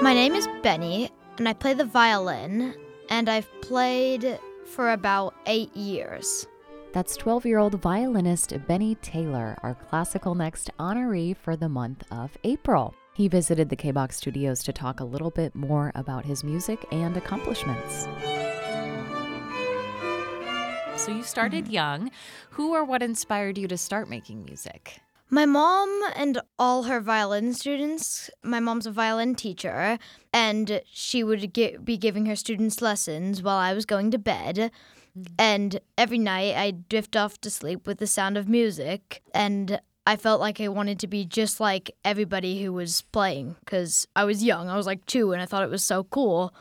My name is Benny, and I play the violin, and I've played for about eight years. That's 12 year old violinist Benny Taylor, our Classical Next honoree for the month of April. He visited the KBACH studios to talk a little bit more about his music and accomplishments. So, you started mm. young. Who or what inspired you to start making music? My mom and all her violin students, my mom's a violin teacher, and she would gi- be giving her students lessons while I was going to bed. Mm. And every night I'd drift off to sleep with the sound of music. And I felt like I wanted to be just like everybody who was playing because I was young. I was like two, and I thought it was so cool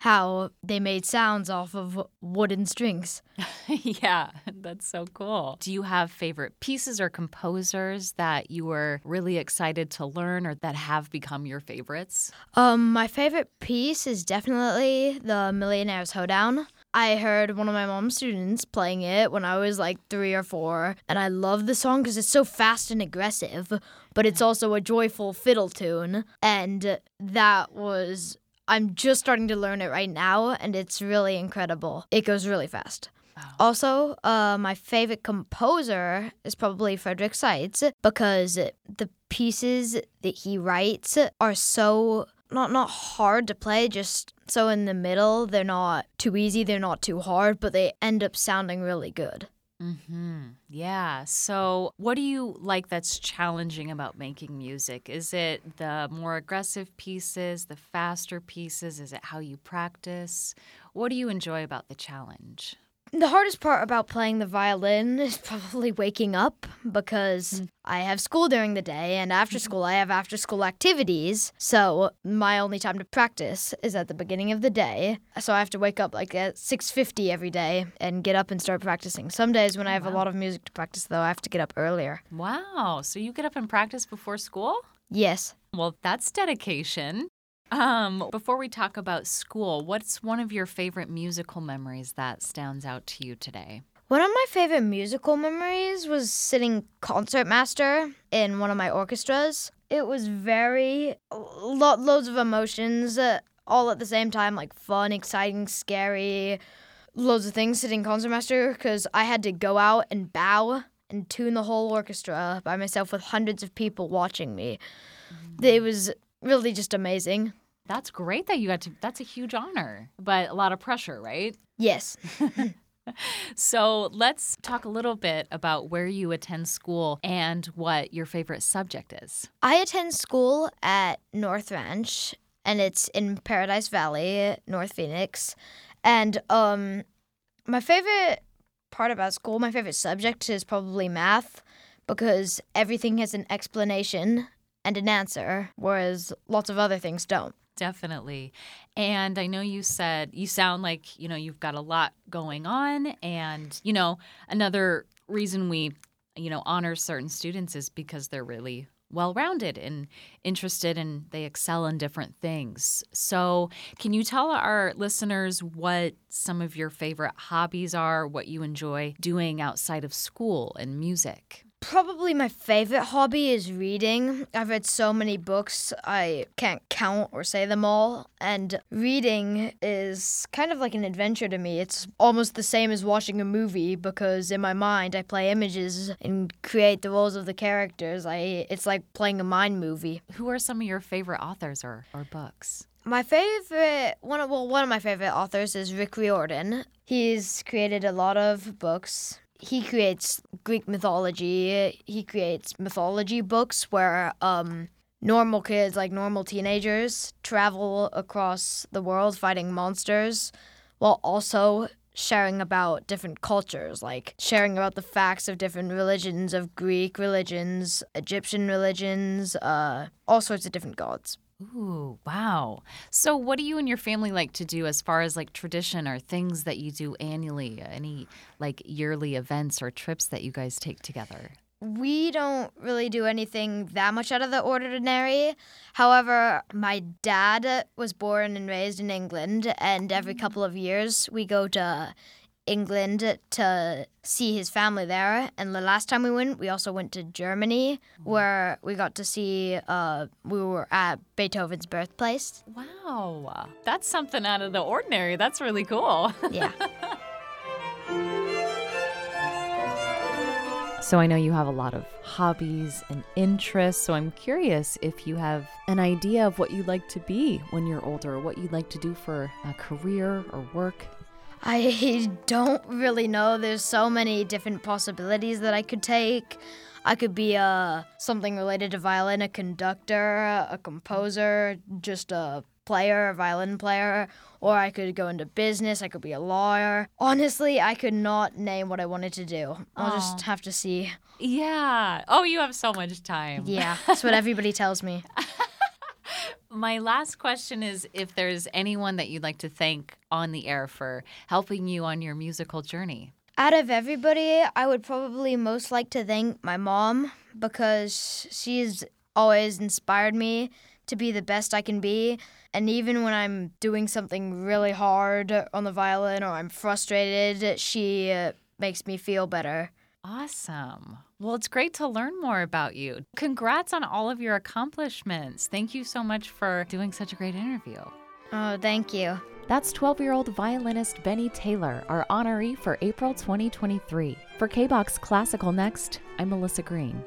how they made sounds off of wooden strings. yeah, that's so cool. Do you have favorite pieces or composers that you were really excited to learn or that have become your favorites? Um, my favorite piece is definitely the Millionaire's Hoedown. I heard one of my mom's students playing it when I was like three or four, and I love the song because it's so fast and aggressive, but it's also a joyful fiddle tune. And that was I'm just starting to learn it right now, and it's really incredible. It goes really fast. Wow. Also, uh, my favorite composer is probably Frederick Seitz because the pieces that he writes are so not not hard to play, just so in the middle. They're not too easy, they're not too hard, but they end up sounding really good. Mm-hmm. Yeah. So, what do you like that's challenging about making music? Is it the more aggressive pieces, the faster pieces? Is it how you practice? What do you enjoy about the challenge? The hardest part about playing the violin is probably waking up because mm. I have school during the day and after mm-hmm. school I have after school activities. So my only time to practice is at the beginning of the day. So I have to wake up like at 6:50 every day and get up and start practicing. Some days when I have wow. a lot of music to practice though, I have to get up earlier. Wow. So you get up and practice before school? Yes. Well, that's dedication. Um, before we talk about school, what's one of your favorite musical memories that stands out to you today? One of my favorite musical memories was sitting concertmaster in one of my orchestras. It was very lo- loads of emotions uh, all at the same time, like fun, exciting, scary, loads of things sitting concertmaster because I had to go out and bow and tune the whole orchestra by myself with hundreds of people watching me. Mm-hmm. It was really just amazing. That's great that you got to, that's a huge honor, but a lot of pressure, right? Yes. so let's talk a little bit about where you attend school and what your favorite subject is. I attend school at North Ranch, and it's in Paradise Valley, North Phoenix. And um, my favorite part about school, my favorite subject is probably math because everything has an explanation and an answer, whereas lots of other things don't. Definitely. And I know you said you sound like, you know, you've got a lot going on. And, you know, another reason we, you know, honor certain students is because they're really well rounded and interested and they excel in different things. So, can you tell our listeners what some of your favorite hobbies are, what you enjoy doing outside of school and music? Probably my favorite hobby is reading. I've read so many books, I can't count or say them all. And reading is kind of like an adventure to me. It's almost the same as watching a movie because in my mind I play images and create the roles of the characters. I it's like playing a mind movie. Who are some of your favorite authors or, or books? My favorite one of well one of my favorite authors is Rick Riordan. He's created a lot of books he creates Greek mythology. He creates mythology books where um, normal kids, like normal teenagers, travel across the world fighting monsters while also sharing about different cultures, like sharing about the facts of different religions, of Greek religions, Egyptian religions, uh, all sorts of different gods. Ooh, wow. So what do you and your family like to do as far as like tradition or things that you do annually? Any like yearly events or trips that you guys take together? We don't really do anything that much out of the ordinary. However, my dad was born and raised in England, and every mm. couple of years we go to England to see his family there. And the last time we went, we also went to Germany, where we got to see. Uh, we were at Beethoven's birthplace. Wow. That's something out of the ordinary. That's really cool. Yeah. So I know you have a lot of hobbies and interests. So I'm curious if you have an idea of what you'd like to be when you're older, or what you'd like to do for a career or work. I don't really know. There's so many different possibilities that I could take. I could be a something related to violin, a conductor, a composer, just a player, a violin player, or I could go into business, I could be a lawyer. Honestly, I could not name what I wanted to do. I'll just have to see. yeah. Oh, you have so much time. Yeah, that's what everybody tells me. My last question is if there's anyone that you'd like to thank on the air for helping you on your musical journey. Out of everybody, I would probably most like to thank my mom because she's always inspired me to be the best I can be. And even when I'm doing something really hard on the violin or I'm frustrated, she uh, makes me feel better. Awesome. Well, it's great to learn more about you. Congrats on all of your accomplishments. Thank you so much for doing such a great interview. Oh, thank you. That's 12 year old violinist Benny Taylor, our honoree for April 2023. For KBACH Classical Next, I'm Melissa Green.